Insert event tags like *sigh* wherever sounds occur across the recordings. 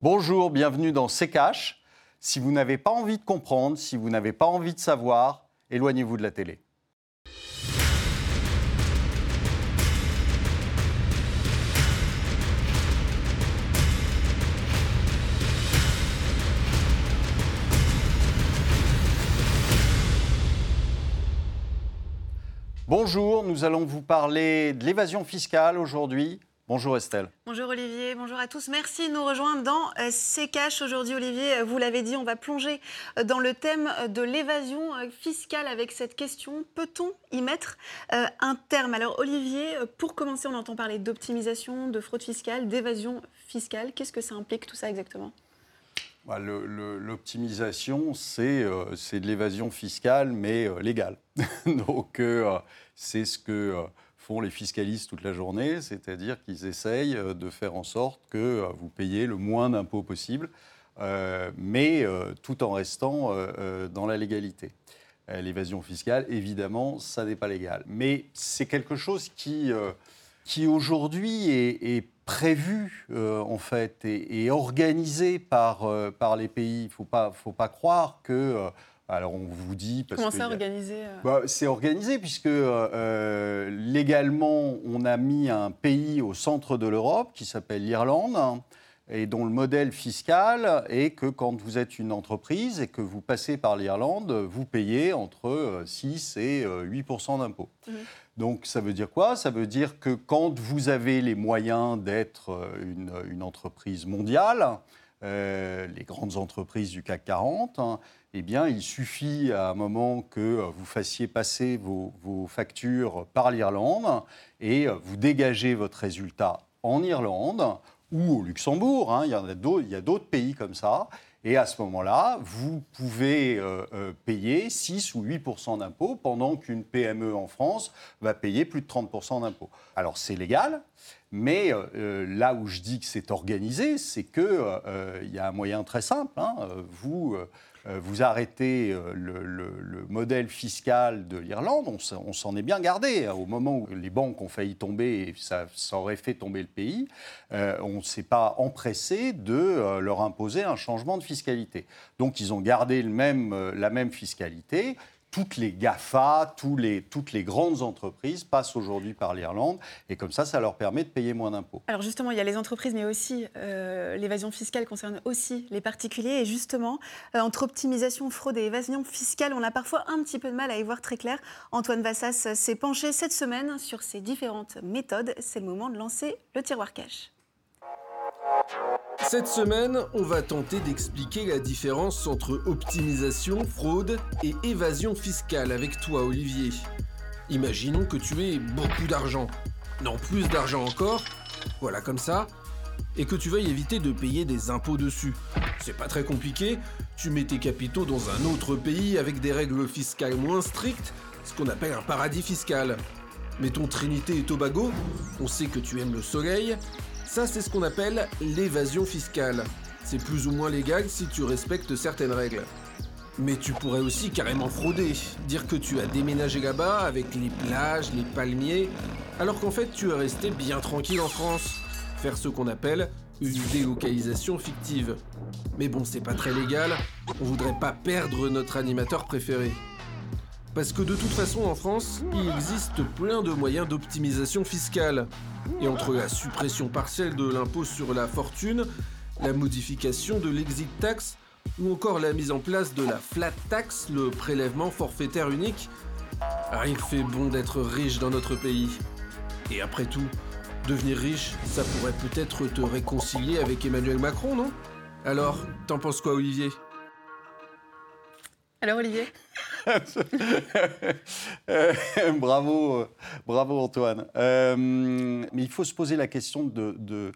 Bonjour, bienvenue dans C'est. Si vous n'avez pas envie de comprendre, si vous n'avez pas envie de savoir, éloignez-vous de la télé. Bonjour, nous allons vous parler de l'évasion fiscale aujourd'hui. Bonjour Estelle. Bonjour Olivier, bonjour à tous. Merci de nous rejoindre dans euh, C'est Cash aujourd'hui Olivier. Euh, vous l'avez dit, on va plonger euh, dans le thème de l'évasion fiscale avec cette question. Peut-on y mettre un terme? Alors Olivier, pour commencer, on entend parler d'optimisation, de fraude fiscale, d'évasion fiscale. Qu'est-ce que ça implique tout ça exactement? Bah, L'optimisation, c'est de l'évasion fiscale, mais légale. *laughs* Donc c'est ce que les fiscalistes toute la journée, c'est-à-dire qu'ils essayent euh, de faire en sorte que euh, vous payez le moins d'impôts possible, euh, mais tout en restant dans la légalité. L'évasion fiscale, évidemment, ça n'est pas légal. Mais c'est quelque chose qui, qui aujourd'hui est, prévu, en fait, et, organisé par, par les pays. Il ne faut pas croire que alors on vous dit... Parce Comment ça organisé euh bah, C'est organisé puisque euh, légalement on a mis un pays au centre de l'Europe qui s'appelle l'Irlande et dont le modèle fiscal est que quand vous êtes une entreprise et que vous passez par l'Irlande, vous payez entre 6 euh, et 8% d'impôts. Mmh. Donc ça veut dire quoi? Ça veut dire que quand vous avez les moyens d'être une, une, entreprise mondiale, les grandes entreprises du CAC 40, eh bien, il suffit à un moment que euh, vous fassiez passer vos, factures par l'Irlande et euh, vous dégagez votre résultat en Irlande ou au Luxembourg. Hein, il y a d'autres pays comme ça. Et à ce moment-là, vous pouvez euh, payer 6 ou 8% d'impôts pendant qu'une PME en France va payer plus de 30% d'impôts. Alors c'est légal, mais là où je dis que c'est organisé, c'est qu'il y a un moyen très simple. Hein. vous euh, vous arrêtez euh, le, modèle fiscal de l'Irlande, on, s'en est bien gardé. Hein. Au moment où les banques ont failli tomber et ça, aurait fait tomber le pays, euh, on ne s'est pas empressé de leur imposer un changement de fiscalité. Donc ils ont gardé le même, la même fiscalité toutes les GAFA, toutes les grandes entreprises passent aujourd'hui par l'Irlande et comme ça, ça leur permet de payer moins d'impôts. Alors justement, il y a les entreprises, mais aussi euh, l'évasion fiscale concerne aussi les particuliers. Et justement, euh, entre optimisation, fraude et évasion fiscale, on a parfois un petit peu de mal à y voir très clair. Antoine Vassas s'est penché cette semaine sur ces différentes méthodes. C'est le moment de lancer le tiroir cash. Cette semaine, on va tenter d'expliquer la différence entre optimisation, fraude et évasion fiscale avec toi, Olivier. Imaginons que tu aies beaucoup d'argent. Non, plus d'argent encore. Voilà comme ça. Et que tu veuilles éviter de payer des impôts dessus. C'est pas très compliqué. Tu mets tes capitaux dans un autre pays avec des règles fiscales moins strictes, ce qu'on appelle un paradis fiscal. Mettons Trinité et Tobago, on sait que tu aimes le soleil, ça, c'est ce qu'on appelle l'évasion fiscale. C'est plus ou moins légal si tu respectes certaines règles. Mais tu pourrais aussi carrément frauder, dire que tu as déménagé là-bas avec les plages, les palmiers, alors qu'en fait tu es resté bien tranquille en France. Faire ce qu'on appelle une délocalisation fictive. Mais bon, c'est pas très légal, on voudrait pas perdre notre animateur préféré. Parce que de toute façon, en France, il existe plein de moyens d'optimisation fiscale. Et entre la suppression partielle de l'impôt sur la fortune, la modification de l'exit tax, ou encore la mise en place de la flat tax, le prélèvement forfaitaire unique, ah, il fait bon d'être riche dans notre pays. Et après tout, devenir riche, ça pourrait peut-être te réconcilier avec Emmanuel Macron, non? Alors, t'en penses quoi, Olivier? Alors Olivier *laughs* Bravo, bravo Antoine. Euh, mais il faut se poser la question de,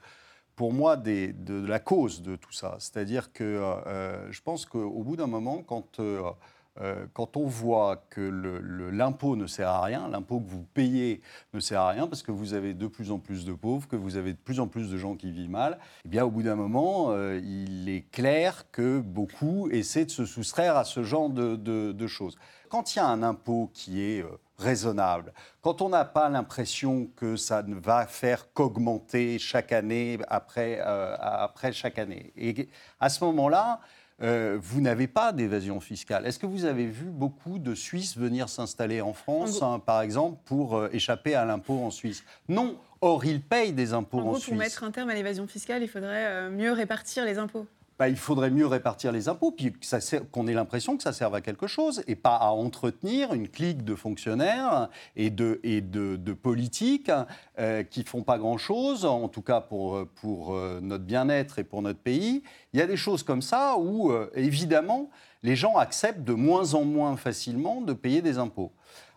pour moi, de la cause de tout ça. C'est-à-dire que euh, je pense qu'au bout d'un moment, quand euh, euh, quand on voit que l'impôt ne sert à rien, l'impôt que vous payez ne sert à rien parce que vous avez de plus en plus de pauvres, que vous avez de plus en plus de gens qui vivent mal, eh bien au bout d'un moment, euh, il est clair que beaucoup essaient de se soustraire à ce genre de, choses. quand il y a un impôt qui est raisonnable, quand on n'a pas l'impression que ça ne va faire qu'augmenter chaque année après, après chaque année, et à ce moment-là, euh, vous n'avez pas d'évasion fiscale. Est-ce que vous avez vu beaucoup de Suisses venir s'installer en France, hein, par exemple, pour euh, échapper à l'impôt en Suisse? Non. Or, ils payent des impôts en, en Suisse. Pour mettre un terme à l'évasion fiscale, il faudrait euh, mieux répartir les impôts. Bah, il faudrait mieux répartir les impôts, puis qu'on ait l'impression que ça serve à quelque chose, et pas à entretenir une clique de fonctionnaires et de, politiques euh, qui font pas grand-chose, en tout cas pour, euh, notre bien-être et pour notre pays. Il y a des choses comme ça où, euh, évidemment, les gens acceptent de moins en moins facilement de payer des impôts.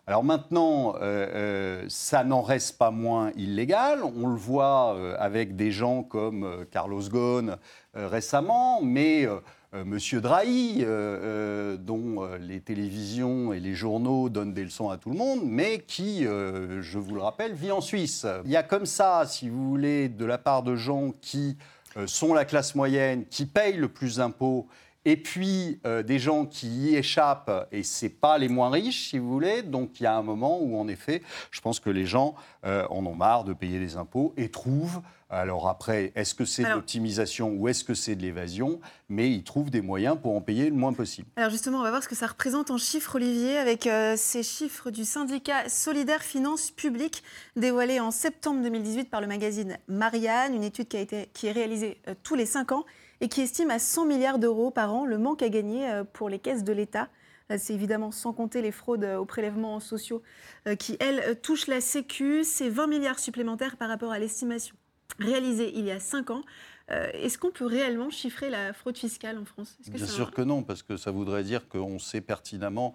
Alors maintenant, euh, ça n'en reste pas moins illégal. On le voit avec des gens comme Carlos Ghosn récemment, mais Monsieur Drahi, dont les télévisions et les journaux donnent des leçons à tout le monde, mais qui, je vous le rappelle, vit en Suisse. Il y a comme ça, si vous voulez, de la part de gens qui sont la classe moyenne, qui payent le plus d'impôts et puis euh, des gens qui y échappent, et ce pas les moins riches, si vous voulez. Donc il y a un moment où, en effet, je pense que les gens euh, en ont marre de payer des impôts et trouvent. Alors après, est-ce que c'est de l'optimisation ou est-ce que c'est de l'évasion? Mais ils trouvent des moyens pour en payer le moins possible. Alors justement, on va voir ce que ça représente en chiffres, Olivier, avec euh, ces chiffres du syndicat Solidaire Finances Publiques, dévoilés en septembre 2018 par le magazine Marianne, une étude qui, a été, qui est réalisée tous les cinq ans et qui estime à 100 milliards d'euros par an le manque à gagner euh, pour les caisses de l'État. Euh, c'est évidemment sans compter les fraudes euh, aux prélèvements sociaux qui, elles, touchent la Sécu. C'est 20 milliards supplémentaires par rapport à l'estimation réalisée il y a 5 ans. Est-ce qu'on peut réellement chiffrer la fraude fiscale en France? Bien sûr que non, parce que ça voudrait dire qu'on sait pertinemment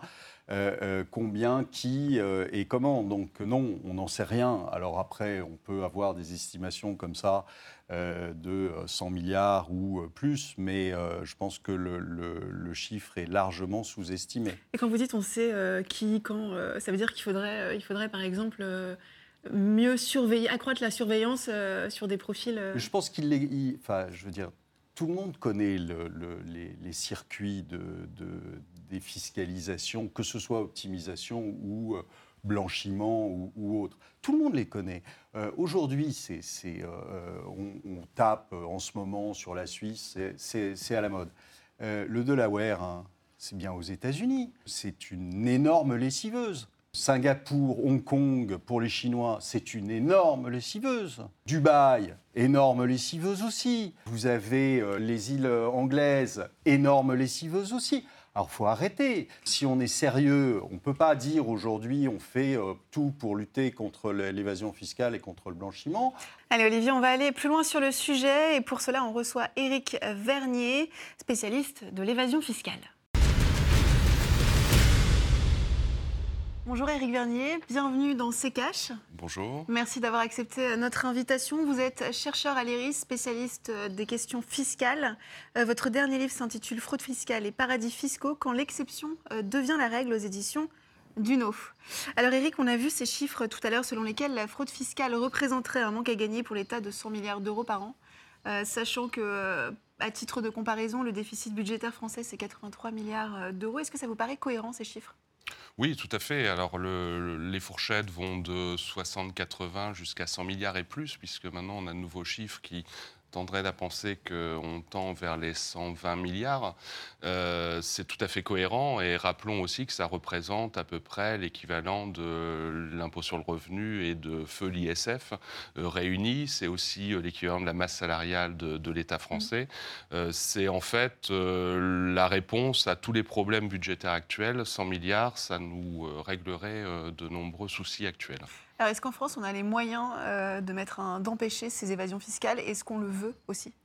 euh, euh, combien, qui euh, et comment. Donc non, on n'en sait rien. Alors après, on peut avoir des estimations comme ça de 100 milliards ou plus, mais je pense que le, chiffre est largement sous-estimé. Et quand vous dites on sait qui, quand, ça veut dire qu'il faudrait, il faudrait par exemple mieux surveiller, accroître la surveillance sur des profils. Je pense qu'il est, enfin, je veux dire, tout le monde connaît les, circuits de, défiscalisation, que ce soit optimisation ou euh, blanchiment ou, autre. Tout le monde les connaît. Euh, aujourd'hui, c'est, euh, on, tape en ce moment sur la Suisse, c'est, à la mode. le Delaware, hein, c'est bien aux États-Unis. C'est une énorme lessiveuse. Singapour, Hong Kong, pour les Chinois, c'est une énorme lessiveuse. Dubaï, énorme lessiveuse aussi. Vous avez euh, les îles anglaises, énorme lessiveuse aussi. Alors, faut arrêter. Si on est sérieux, on ne peut pas dire aujourd'hui on fait euh, tout pour lutter contre l'évasion fiscale et contre le blanchiment. Allez, Olivier, on va aller plus loin sur le sujet. Et pour cela, on reçoit Éric Vernier, spécialiste de l'évasion fiscale. Bonjour Eric Vernier, bienvenue dans C'est Bonjour. Merci d'avoir accepté notre invitation. Vous êtes chercheur à l'ERIS, spécialiste des questions fiscales. Euh, votre dernier livre s'intitule Fraude fiscale et paradis fiscaux quand l'exception euh, devient la règle aux éditions Duno. Alors Eric, on a vu ces chiffres tout à l'heure selon lesquels la fraude fiscale représenterait un manque à gagner pour l'État de 100 milliards d'euros par an, euh, sachant que, à titre de comparaison, le déficit budgétaire français, c'est 83 milliards d'euros. Est-ce que ça vous paraît cohérent ces chiffres? Oui, tout à fait. Alors, les fourchettes vont de 60, 80 jusqu'à 100 milliards et plus, puisque maintenant, on a de nouveaux chiffres qui tendrait à penser qu'on tend vers les 120 milliards. Euh, c'est tout à fait cohérent et rappelons aussi que ça représente à peu près l'équivalent de l'impôt sur le revenu et de feu l'ISF euh, réunis. C'est aussi euh, l'équivalent de la masse salariale de, l'État français. Mmh. c'est en fait la réponse à tous les problèmes budgétaires actuels. 100 milliards, ça nous réglerait de nombreux soucis actuels. Alors, est-ce qu'en France, on a les moyens euh, de mettre d'empêcher ces évasions fiscales? Est-ce qu'on le veut aussi?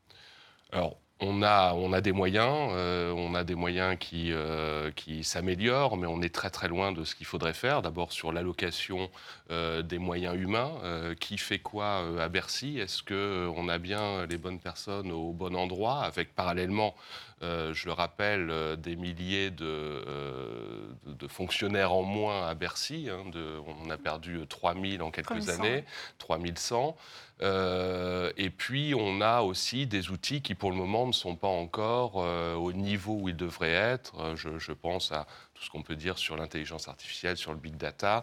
Alors, on a, on a des moyens, euh, on a des moyens qui, euh, qui s'améliorent, mais on est très très loin de ce qu'il faudrait faire. D'abord sur l'allocation des moyens humains, qui fait quoi à Bercy? Est-ce qu'on a bien les bonnes personnes au bon endroit, avec parallèlement euh, je le rappelle, euh, des milliers euh, de, fonctionnaires en moins à Bercy. Hein, on a perdu 3000 en quelques années, 3100. et puis, on a aussi des outils qui, pour le moment, ne sont pas encore au niveau où ils devraient être. Je, je pense à tout ce qu'on peut dire sur l'intelligence artificielle, sur le big data,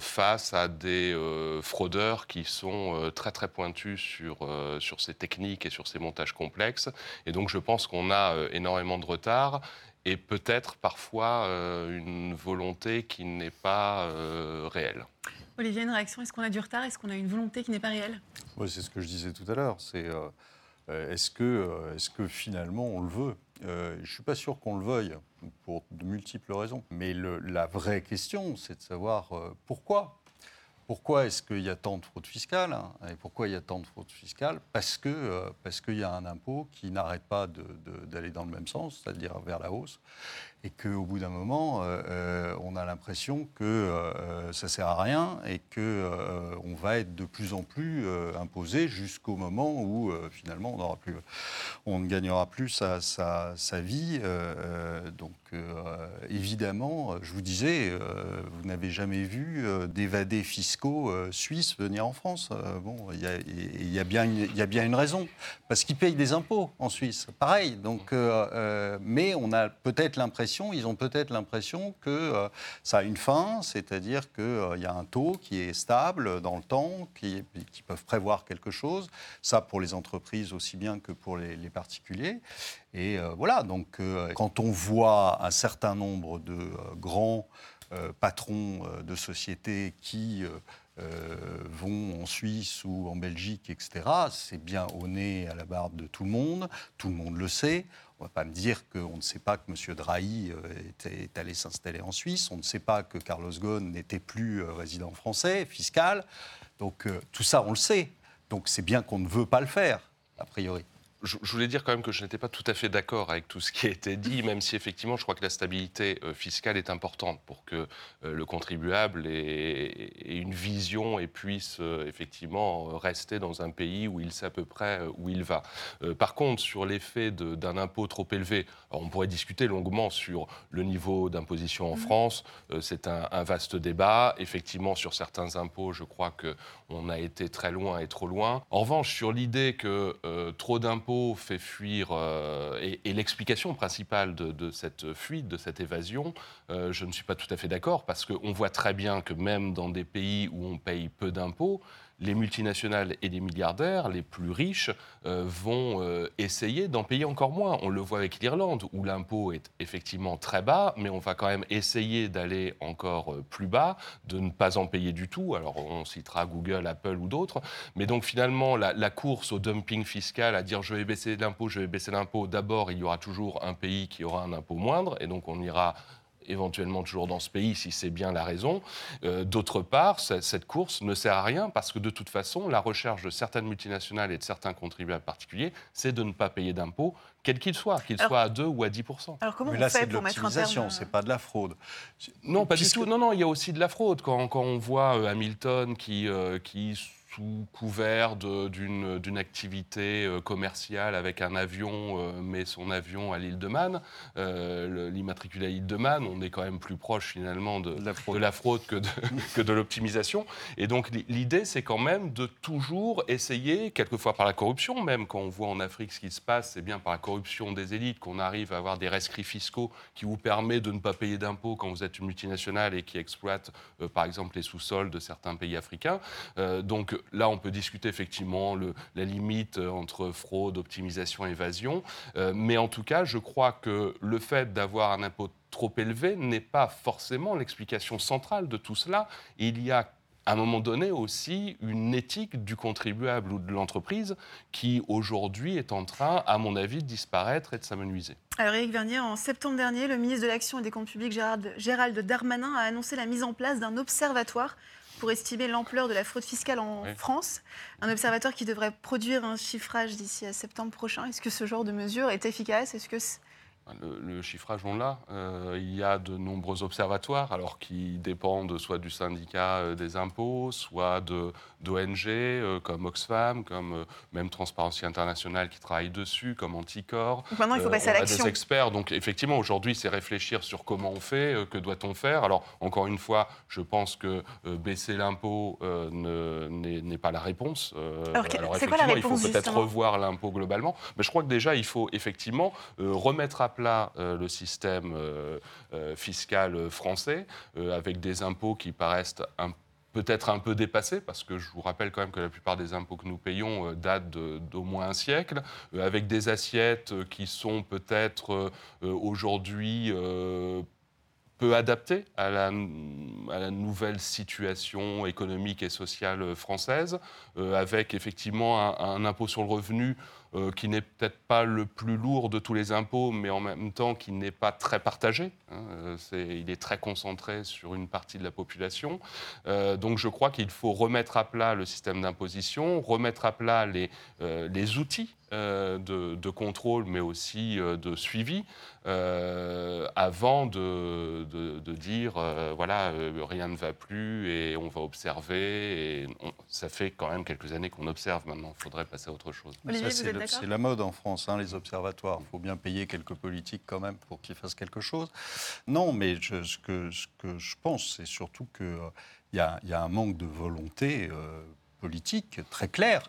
face à des fraudeurs qui sont très très pointus sur, sur ces techniques et sur ces montages complexes. Et donc je pense qu'on a énormément de retard et peut-être parfois une volonté qui n'est pas réelle. Olivier, une réaction? Est-ce qu'on a du retard? Est-ce qu'on a une volonté qui n'est pas réelle? Oui, c'est ce que je disais tout à l'heure. C'est euh, euh, est-ce que, euh, est que finalement on le veut? Je ne suis pas sûr qu'on le veuille pour de multiples raisons. Mais la vraie question, c'est de savoir pourquoi? Pourquoi est-ce qu'il y a tant de fraude fiscale hein, Et pourquoi il y a tant de fraude fiscale? Parce que parce qu'il y a un impôt qui n'arrête pas d'aller dans le même sens, c'est-à-dire vers la hausse et qu'au bout d'un moment, euh, euh, on a l'impression que euh, ça ne sert à rien et qu'on on va être de plus en plus imposé jusqu'au moment où finalement on, aura plus, on ne gagnera plus sa, sa, vie. donc évidemment, je vous disais, vous n'avez jamais vu d'évadés fiscaux suisses venir en France. bon, il y, y, y a bien une raison, parce qu'ils payent des impôts en Suisse, pareil. Donc, mais on a peut-être l'impression ils ont peut-être l'impression que euh, ça a une fin, c'est-à-dire qu'il euh, y a un taux qui est stable dans le temps, qui, peuvent prévoir quelque chose. Ça pour les entreprises aussi bien que pour les, particuliers. Et euh, voilà, donc quand on voit un certain nombre de grands patrons de sociétés qui vont en Suisse ou en Belgique, etc., c'est bien au nez, à la barbe de tout le monde, tout le monde le sait. On ne va pas me dire qu'on ne sait pas que M. Drahi euh, est allé s'installer en Suisse, on ne sait pas que Carlos Ghosn n'était plus euh, résident français, fiscal. Donc euh, tout ça, on le sait. Donc c'est bien qu'on ne veut pas le faire, a priori je, voulais dire quand même que je n'étais pas tout à fait d'accord avec tout ce qui a été dit, *laughs* même si effectivement je crois que la stabilité euh, fiscale est importante pour que euh, le contribuable ait, une vision et puisse euh, effectivement rester dans un pays où il sait à peu près où il va. par contre, sur l'effet d'un impôt trop élevé, on pourrait discuter longuement sur le niveau d'imposition en mmh. France. C'est un, un, vaste débat. Effectivement, sur certains impôts, je crois qu'on a été très loin et trop loin. En revanche, sur l'idée que trop d'impôts fait fuir, euh, et, l'explication principale de, cette fuite, de cette évasion, euh, je ne suis pas tout à fait d'accord, parce qu'on voit très bien que même dans des pays où on paye peu d'impôts, les multinationales et les milliardaires les plus riches euh, vont euh, essayer d'en payer encore moins. On le voit avec l'Irlande, où l'impôt est effectivement très bas, mais on va quand même essayer d'aller encore euh, plus bas, de ne pas en payer du tout. Alors on citera Google, Apple ou d'autres. Mais donc finalement, la, la, course au dumping fiscal, à dire je vais baisser l'impôt, je vais baisser l'impôt, d'abord il y aura toujours un pays qui aura un impôt moindre, et donc on ira éventuellement toujours dans ce pays, si c'est bien la raison. Euh, d'autre part, cette course ne sert à rien parce que de toute façon, la recherche de certaines multinationales et de certains contribuables particuliers, c'est de ne pas payer d'impôts, quel qu'il soit, qu'il soit à 2 ou à 10 Alors comment Mais là, c'est de l'optimisation, c'est pas de la fraude. Non, pas du tout. Non, non, il y a aussi de la fraude. Quand, quand on voit euh, Hamilton qui, euh, qui sous couvert d'une activité euh, commerciale avec un avion, euh, met son avion à l'île de Man, euh, l'immatriculé à l'île de Man, on est quand même plus proche finalement de, la fraude, de la fraude que de, *laughs* l'optimisation. Et donc l'idée, c'est quand même de toujours essayer, quelquefois par la corruption, même quand on voit en Afrique ce qui se passe, c'est bien par la corruption des élites qu'on arrive à avoir des rescrits fiscaux qui vous permettent de ne pas payer d'impôts quand vous êtes une multinationale et qui exploite par exemple les sous-sols de certains pays africains. donc là, on peut discuter effectivement le, la limite euh, entre fraude, optimisation, évasion. Euh, mais en tout cas, je crois que le fait d'avoir un impôt trop élevé n'est pas forcément l'explication centrale de tout cela. Il y a à un moment donné aussi une éthique du contribuable ou de l'entreprise qui aujourd'hui est en train, à mon avis, de disparaître et de s'amenuiser. Alors Eric Vernier, en septembre dernier, le ministre de l'Action et des Comptes Publics Gérald, Gérald Darmanin a annoncé la mise en place d'un observatoire pour estimer l'ampleur de la fraude fiscale en France. Un observateur qui devrait produire un chiffrage d'ici à septembre prochain. Est-ce que ce genre de mesure est efficace? Est-ce que le, le chiffrage, on l'a. Euh, il y a de nombreux observatoires, alors qui dépendent soit du syndicat euh, des impôts, soit d'ONG euh, comme Oxfam, comme même Transparency International qui travaille dessus, comme Anticor. Donc maintenant, il faut passer à l'action. des experts. Donc effectivement, aujourd'hui, c'est réfléchir sur comment on fait, que doit-on faire. Alors encore une fois, je pense que baisser l'impôt ne- n'est pas la réponse. Alors, quoi la réponse, il faut peut-être revoir l'impôt globalement. Mais je crois que déjà, il faut effectivement remettre à euh, le système euh, euh, fiscal français avec des impôts qui paraissent peut-être un peu dépassés, parce que je vous rappelle quand même que la plupart des impôts que nous payons datent d'au moins un siècle, avec des assiettes qui sont peut-être aujourd'hui peu adaptées à la, nouvelle situation économique et sociale française, euh, avec effectivement un, impôt sur le revenu euh, qui n'est peut-être pas le plus lourd de tous les impôts, mais en même temps qui n'est pas très partagé. hein. Euh, il est très concentré sur une partie de la population. Donc je crois qu'il faut remettre à plat le système d'imposition, remettre à plat les, les outils euh, de, de contrôle, mais aussi euh, de suivi, euh, avant de, de- de dire, euh, voilà, euh, rien ne va plus et on va observer. Et on- ça fait quand même quelques années qu'on observe maintenant, il faudrait passer à autre chose. C'est la mode en France, hein, les observatoires. Il faut bien payer quelques politiques quand même pour qu'ils fassent quelque chose. Non, mais je- ce, que, ce que je pense, c'est surtout qu'il y, il y a un manque de volonté euh, politique très clair.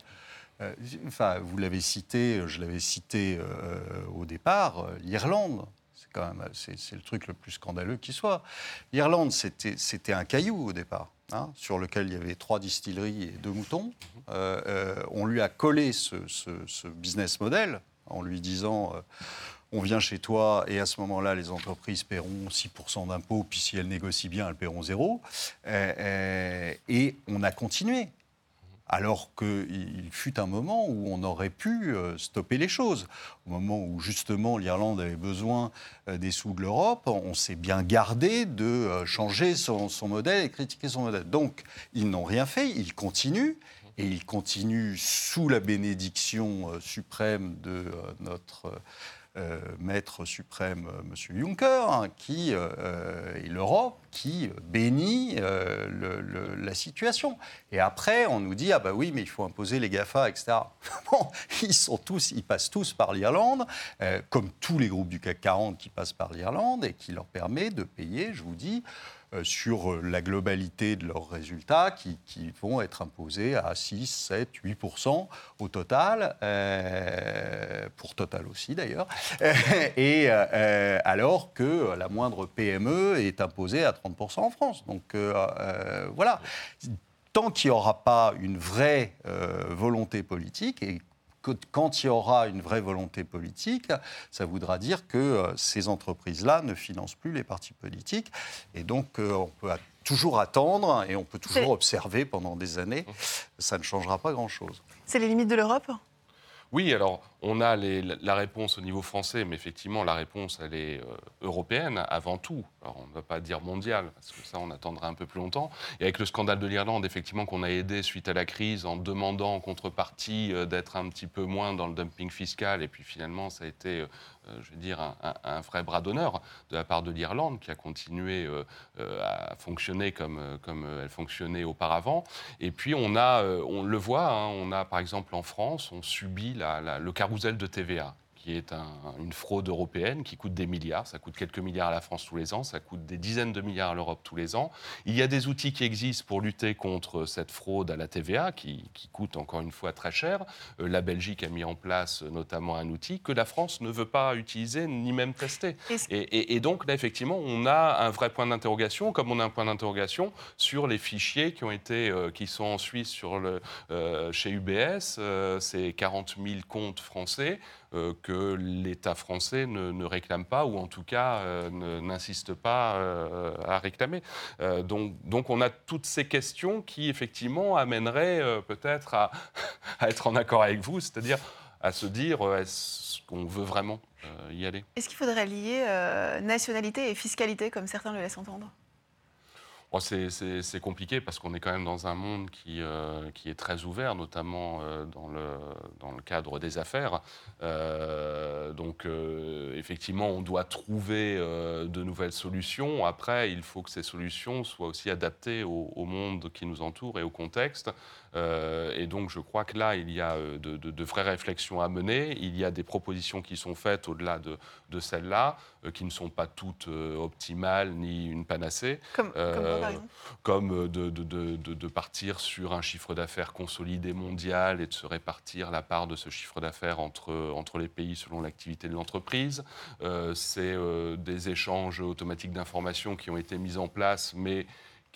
Euh, enfin, vous l'avez cité, je l'avais cité euh, au départ, euh, l'Irlande. C'est quand même c'est, le truc le plus scandaleux qui soit. L'Irlande, c'était, c'était un caillou au départ, hein, sur lequel il y avait trois distilleries et deux moutons. Euh, euh, on lui a collé ce, ce- ce business model en lui disant euh, on vient chez toi et à ce moment-là, les entreprises paieront 6% d'impôts, puis si elles négocient bien, elles paieront zéro. Et on a continué. Alors qu'il fut un moment où on aurait pu euh, stopper les choses. Au moment où justement l'Irlande avait besoin euh, des sous de l'Europe, on s'est bien gardé de euh, changer son, son modèle et critiquer son modèle. Donc ils n'ont rien fait, ils continuent. Et ils continuent sous la bénédiction suprême de notre euh, maître suprême, euh, M. Juncker, hein, qui, euh, euh, et l'Europe, qui bénit la situation. Et après, on nous dit, ah bah oui, mais il faut imposer les GAFA, etc. *laughs* Bon, ils, sont tous, ils passent tous par l'Irlande, comme tous les groupes du CAC 40 qui passent par l'Irlande, et qui leur permet de payer, je vous dis, sur euh, la globalité de leurs résultats qui, vont être imposés à 6, 7, 8% au total, euh, pour Total aussi d'ailleurs, *laughs* et euh, euh, alors que la moindre PME est imposée à 30% en France. Donc euh, euh, voilà, tant qu'il n'y aura pas une vraie euh, volonté politique et quand il y aura une vraie volonté politique, ça voudra dire que euh, ces entreprises-là ne financent plus les partis politiques. Et donc, euh, on peut toujours attendre et on peut toujours observer pendant des années. Ça ne changera pas grand-chose. C'est les limites de l'Europe? Oui, alors on a la réponse au niveau français, mais effectivement la réponse elle est euh, européenne avant tout. Alors on ne va pas dire mondiale, parce que ça on attendra un peu plus longtemps. Et avec le scandale de l'Irlande, effectivement qu'on a aidé suite à la crise en demandant en contrepartie euh, d'être un petit peu moins dans le dumping fiscal, et puis finalement ça a été, euh, je veux dire, un, vrai bras d'honneur de la part de l'Irlande qui a continué à fonctionner comme, comme elle fonctionnait auparavant. Et puis on a, on le voit, hein, on a par exemple en France, on subit le carrousel de TVA qui est un- une fraude européenne qui coûte des milliards. Ça coûte quelques milliards à la France tous les ans, ça coûte des dizaines de milliards à l'Europe tous les ans. Il y a des outils qui existent pour lutter contre cette fraude à la TVA qui, qui coûte encore une fois très cher. Euh, la Belgique a mis en place notamment un outil que la France ne veut pas utiliser ni même tester. Et, et- et donc là, effectivement, on a un vrai point d'interrogation, comme on a un point d'interrogation sur les fichiers qui ont été, euh, qui sont en Suisse sur le, euh, chez UBS, ces 40 000 comptes français que l'État français ne, réclame pas, ou en tout cas euh, n'insiste pas euh, à réclamer. Euh, donc, donc on a toutes ces questions qui, effectivement, amèneraient euh, peut-être à, *laughs* être en accord avec vous, c'est-à-dire à se dire, euh, est-ce qu'on veut vraiment euh, y aller? Est-ce qu'il faudrait lier euh, nationalité et fiscalité, comme certains le laissent entendre? Bon, c'est- compliqué parce qu'on est quand même dans un monde qui, euh, qui est très ouvert, notamment euh, dans, le, dans le cadre des affaires. Euh, donc effectivement, on doit trouver de nouvelles solutions. Après, il faut que ces solutions soient aussi adaptées au, au monde qui nous entoure et au contexte. Et donc, je crois que là, il y a de, de- de vraies réflexions à mener. Il y a des propositions qui sont faites au-delà de, de celles-là, qui ne sont pas toutes optimales ni une panacée Comme, comme Euh, comme euh, de, de- de- de- de partir sur un chiffre d'affaires consolidé mondial et de se répartir la part de ce chiffre d'affaires entre, entre les pays selon l'activité de l'entreprise. Euh, C'est euh, des échanges automatiques d'informations qui ont été mis en place, mais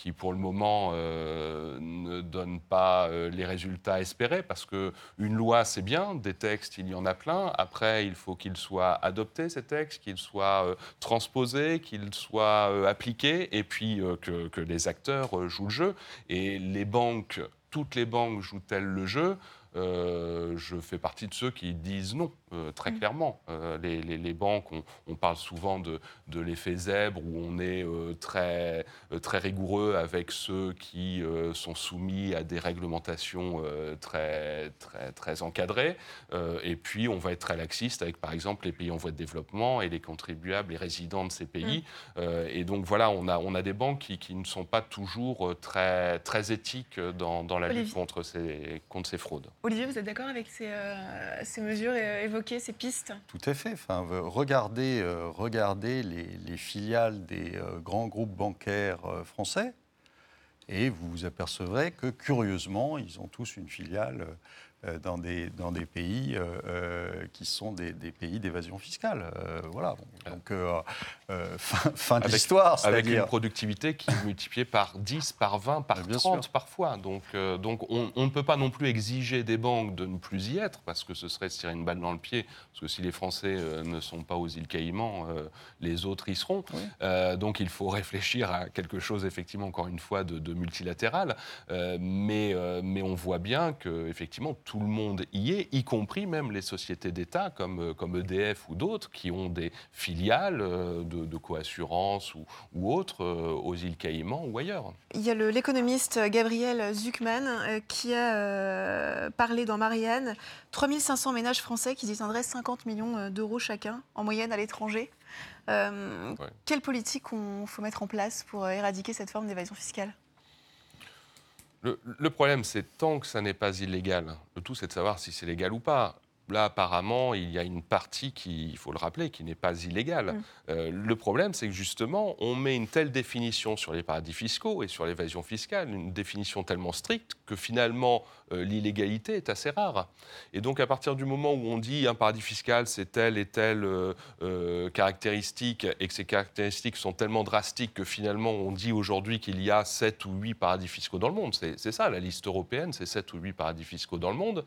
qui pour le moment euh, ne donnent pas euh, les résultats espérés, parce qu'une loi c'est bien, des textes il y en a plein, après il faut qu'ils soient adoptés ces textes, qu'ils soient euh, transposés, qu'ils soient appliqués, et puis que, que les acteurs jouent le jeu. Et les banques, toutes les banques jouent-elles le jeu? Euh, je fais partie de ceux qui disent non, euh, très Mm. clairement. Euh, les, les- les banques, on, on parle souvent de, de l'effet zèbre, où on est très, très rigoureux avec ceux qui sont soumis à des réglementations très, très, très encadrées. Et puis, on va être très laxiste avec, par exemple, les pays en voie de développement et les contribuables, les résidents de ces pays. Euh, et donc, voilà, on a, on a des banques qui, qui ne sont pas toujours très, très éthiques dans, dans la lutte contre ces, contre ces fraudes. Olivier, vous êtes d'accord avec ces, euh, ces mesures euh, évoquées, ces pistes? Tout à fait. Enfin, euh, regardez, euh, regardez les, les filiales des grands groupes bancaires français et vous vous apercevrez que curieusement, ils ont tous une filiale dans, des, pays qui sont des, pays d'évasion fiscale. Voilà. Donc, euh, euh, fin, fin de l'histoire, Avec une productivité qui est multipliée par 10, par 20, par Bien 30 sûr. parfois. Donc, euh, donc on, on ne peut pas non plus exiger des banques de ne plus y être, parce que ce serait se tirer une balle dans le pied. Parce que si les Français ne sont pas aux îles Caïmans, les autres y seront. Oui. Donc il faut *laughs* réfléchir à quelque chose, effectivement, encore une fois, de, de multilatéral. Mais, mais on voit bien que, effectivement, tout le monde y est, y compris même les sociétés d'État comme, comme EDF ou d'autres, qui ont des filiales euh, de, de coassurance ou, ou autres euh, aux îles Caïmans ou ailleurs. Il y a l'économiste Gabriel Zuckman euh, qui a parlé dans Marianne. 3500 ménages français qui détiendraient 50 millions d'euros chacun, en moyenne à l'étranger. Euh, Ouais. Quelle politique il faut mettre en place pour éradiquer cette forme d'évasion fiscale? Le, le problème, c'est tant que ça n'est pas illégal, le tout c'est de savoir si c'est légal ou pas. Là, apparemment, il y a une partie qui, il faut le rappeler, qui n'est pas illégale. Mm. Euh, le problème, c'est que justement, on met une telle définition sur les paradis fiscaux et sur l'évasion fiscale, une définition tellement stricte que finalement, euh, l'illégalité est assez rare. Et donc, à partir du moment où on dit un paradis fiscal, c'est telle et telle euh, caractéristique, et que ces caractéristiques sont tellement drastiques que finalement, on dit aujourd'hui qu'il y a 7 ou 8 paradis fiscaux dans le monde. C'est ça, la liste européenne, c'est 7 ou 8 paradis fiscaux dans le monde.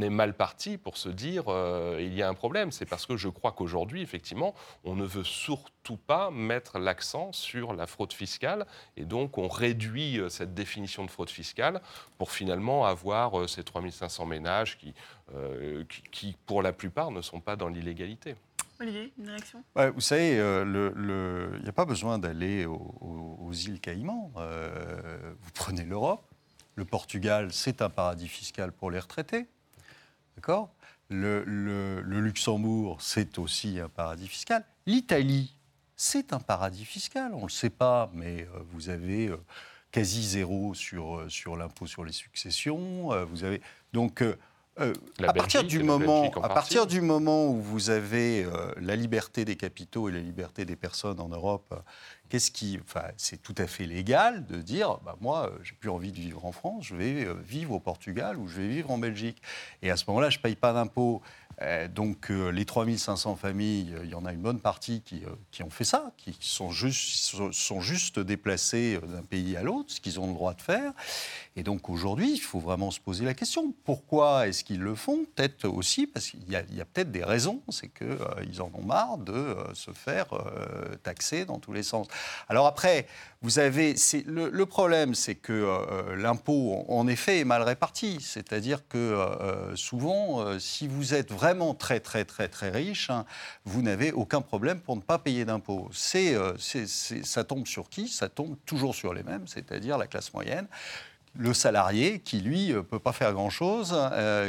On est mal parti pour se dire euh, il y a un problème. C'est parce que je crois qu'aujourd'hui, effectivement, on ne veut surtout pas mettre l'accent sur la fraude fiscale et donc on réduit euh, cette définition de fraude fiscale pour finalement avoir euh, ces 3500 ménages qui, euh, qui, qui, pour la plupart, ne sont pas dans l'illégalité. Olivier, une réaction? Ouais, vous savez, euh, le- le- il n'y a pas besoin d'aller au- au- aux îles Caïmans. Euh, vous prenez l'Europe. Le Portugal, c'est un paradis fiscal pour les retraités. D'accord? Le, le- le Luxembourg, c'est aussi un paradis fiscal. L'Italie, c'est un paradis fiscal. On ne le sait pas, mais euh, vous avez euh, quasi zéro sur, euh, sur l'impôt sur les successions. vous avez donc euh, à partir du moment, à partir du moment où vous avez euh, la liberté des capitaux et la liberté des personnes en Europe, qu'est-ce qui, enfin, c'est tout à fait légal de dire, bah, moi, euh, j'ai plus envie de vivre en France, je vais euh, vivre au Portugal ou je vais vivre en Belgique. Et à ce moment-là, je paye pas d'impôts. Euh, donc euh, les 3500 familles, euh, il y en a une bonne partie qui, euh, qui ont fait ça, qui sont juste, sont- juste déplacés euh, d'un pays à l'autre, ce qu'ils ont le droit de faire. Et donc aujourd'hui, il faut vraiment se poser la question. Pourquoi est-ce qu'ils le font? Peut-être aussi parce qu'il y a, peut-être des raisons. C'est qu'ils en ont marre de euh, se faire euh, taxer dans tous les sens. Alors après, vous avez... Le, problème, c'est que euh, l'impôt, en effet, est mal réparti. C'est-à-dire que euh, souvent, euh, si vous êtes vraiment très, très, très, très riche, hein, vous n'avez aucun problème pour ne pas payer d'impôts. C'est, euh, c'est- c'est- ça tombe sur qui? Ça tombe toujours sur les mêmes, c'est-à-dire la classe moyenne le salarié qui, lui, ne peut pas faire grand-chose,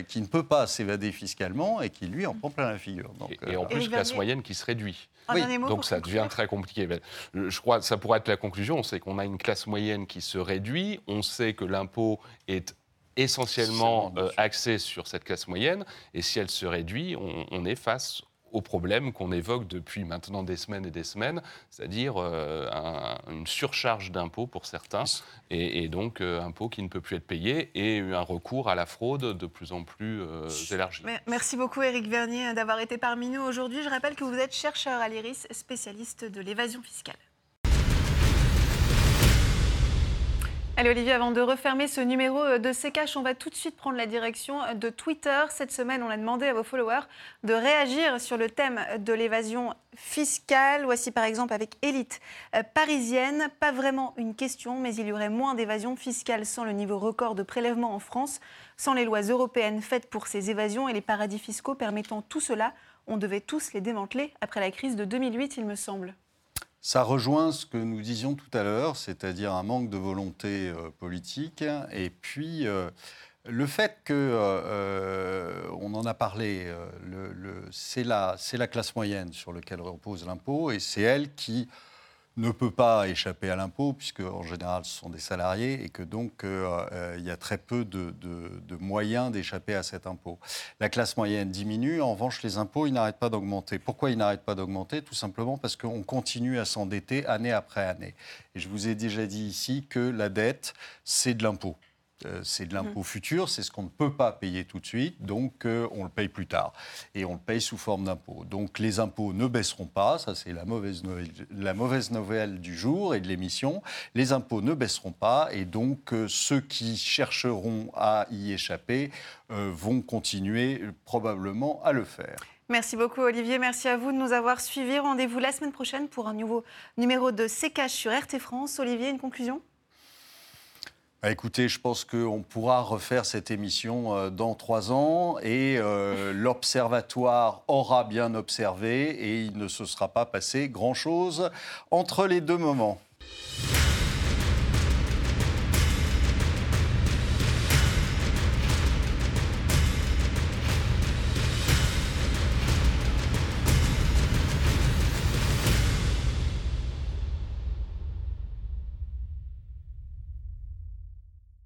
qui ne peut pas s'évader fiscalement et qui, lui, en prend plein la figure. Donc, et, en plus, classe moyenne qui se réduit. Donc ça devient très compliqué. Je crois que ça pourrait être la conclusion. On sait qu'on a une classe moyenne qui se réduit. On sait que l'impôt est essentiellement euh, axé sur cette classe moyenne. Et si elle se réduit, on, est face au problème qu'on évoque depuis maintenant des semaines et des semaines, c'est-à-dire euh, une surcharge d'impôts pour certains, et, donc euh, impôts qui ne peut plus être payés, et un recours à la fraude de plus en plus élargi. Merci beaucoup Éric Vernier d'avoir été parmi nous aujourd'hui. Je rappelle que vous êtes chercheur à l'IRIS, spécialiste de l'évasion fiscale. Allez Olivier, avant de refermer ce numéro euh, de CKH, on va tout de suite prendre la direction euh, de Twitter. Cette semaine, on a demandé à vos followers de réagir sur le thème de l'évasion fiscale. Voici par exemple avec Élite euh, parisienne, pas vraiment une question, mais il y aurait moins d'évasion fiscale sans le niveau record de prélèvement en France, sans les lois européennes faites pour ces évasions et les paradis fiscaux permettant tout cela. On devait tous les démanteler après la crise de 2008, il me semble. Ça rejoint ce que nous disions tout à l'heure, c'est-à-dire un manque de volonté euh, politique, et puis euh, le fait que, euh, on en a parlé, c'est la, la, classe moyenne sur laquelle repose l'impôt, et c'est elle qui ne peut pas échapper à l'impôt, puisque en général ce sont des salariés, et que donc euh, euh, il y a très peu de, moyens d'échapper à cet impôt. La classe moyenne diminue, en revanche les impôts, ils n'arrêtent pas d'augmenter. Pourquoi ils n'arrêtent pas d'augmenter? Tout simplement parce qu'on continue à s'endetter année après année. Et je vous ai déjà dit ici que la dette, c'est de l'impôt. Euh, c'est de l'impôt futur, c'est ce qu'on ne peut pas payer tout de suite, donc euh, on le paye plus tard. Et on le paye sous forme d'impôt. Donc les impôts ne baisseront pas, ça c'est la mauvaise, nouvelle, la mauvaise nouvelle du jour et de l'émission. Les impôts ne baisseront pas et donc euh, ceux qui chercheront à y échapper vont continuer probablement à le faire. Merci beaucoup Olivier, merci à vous de nous avoir suivis. Rendez-vous la semaine prochaine pour un nouveau numéro de CKH sur RT France. Olivier, une conclusion? Bah, écoutez, je pense qu'on pourra refaire cette émission euh, dans trois ans et euh, *laughs* l'Observatoire aura bien observé et il ne se sera pas passé grand-chose entre les deux moments.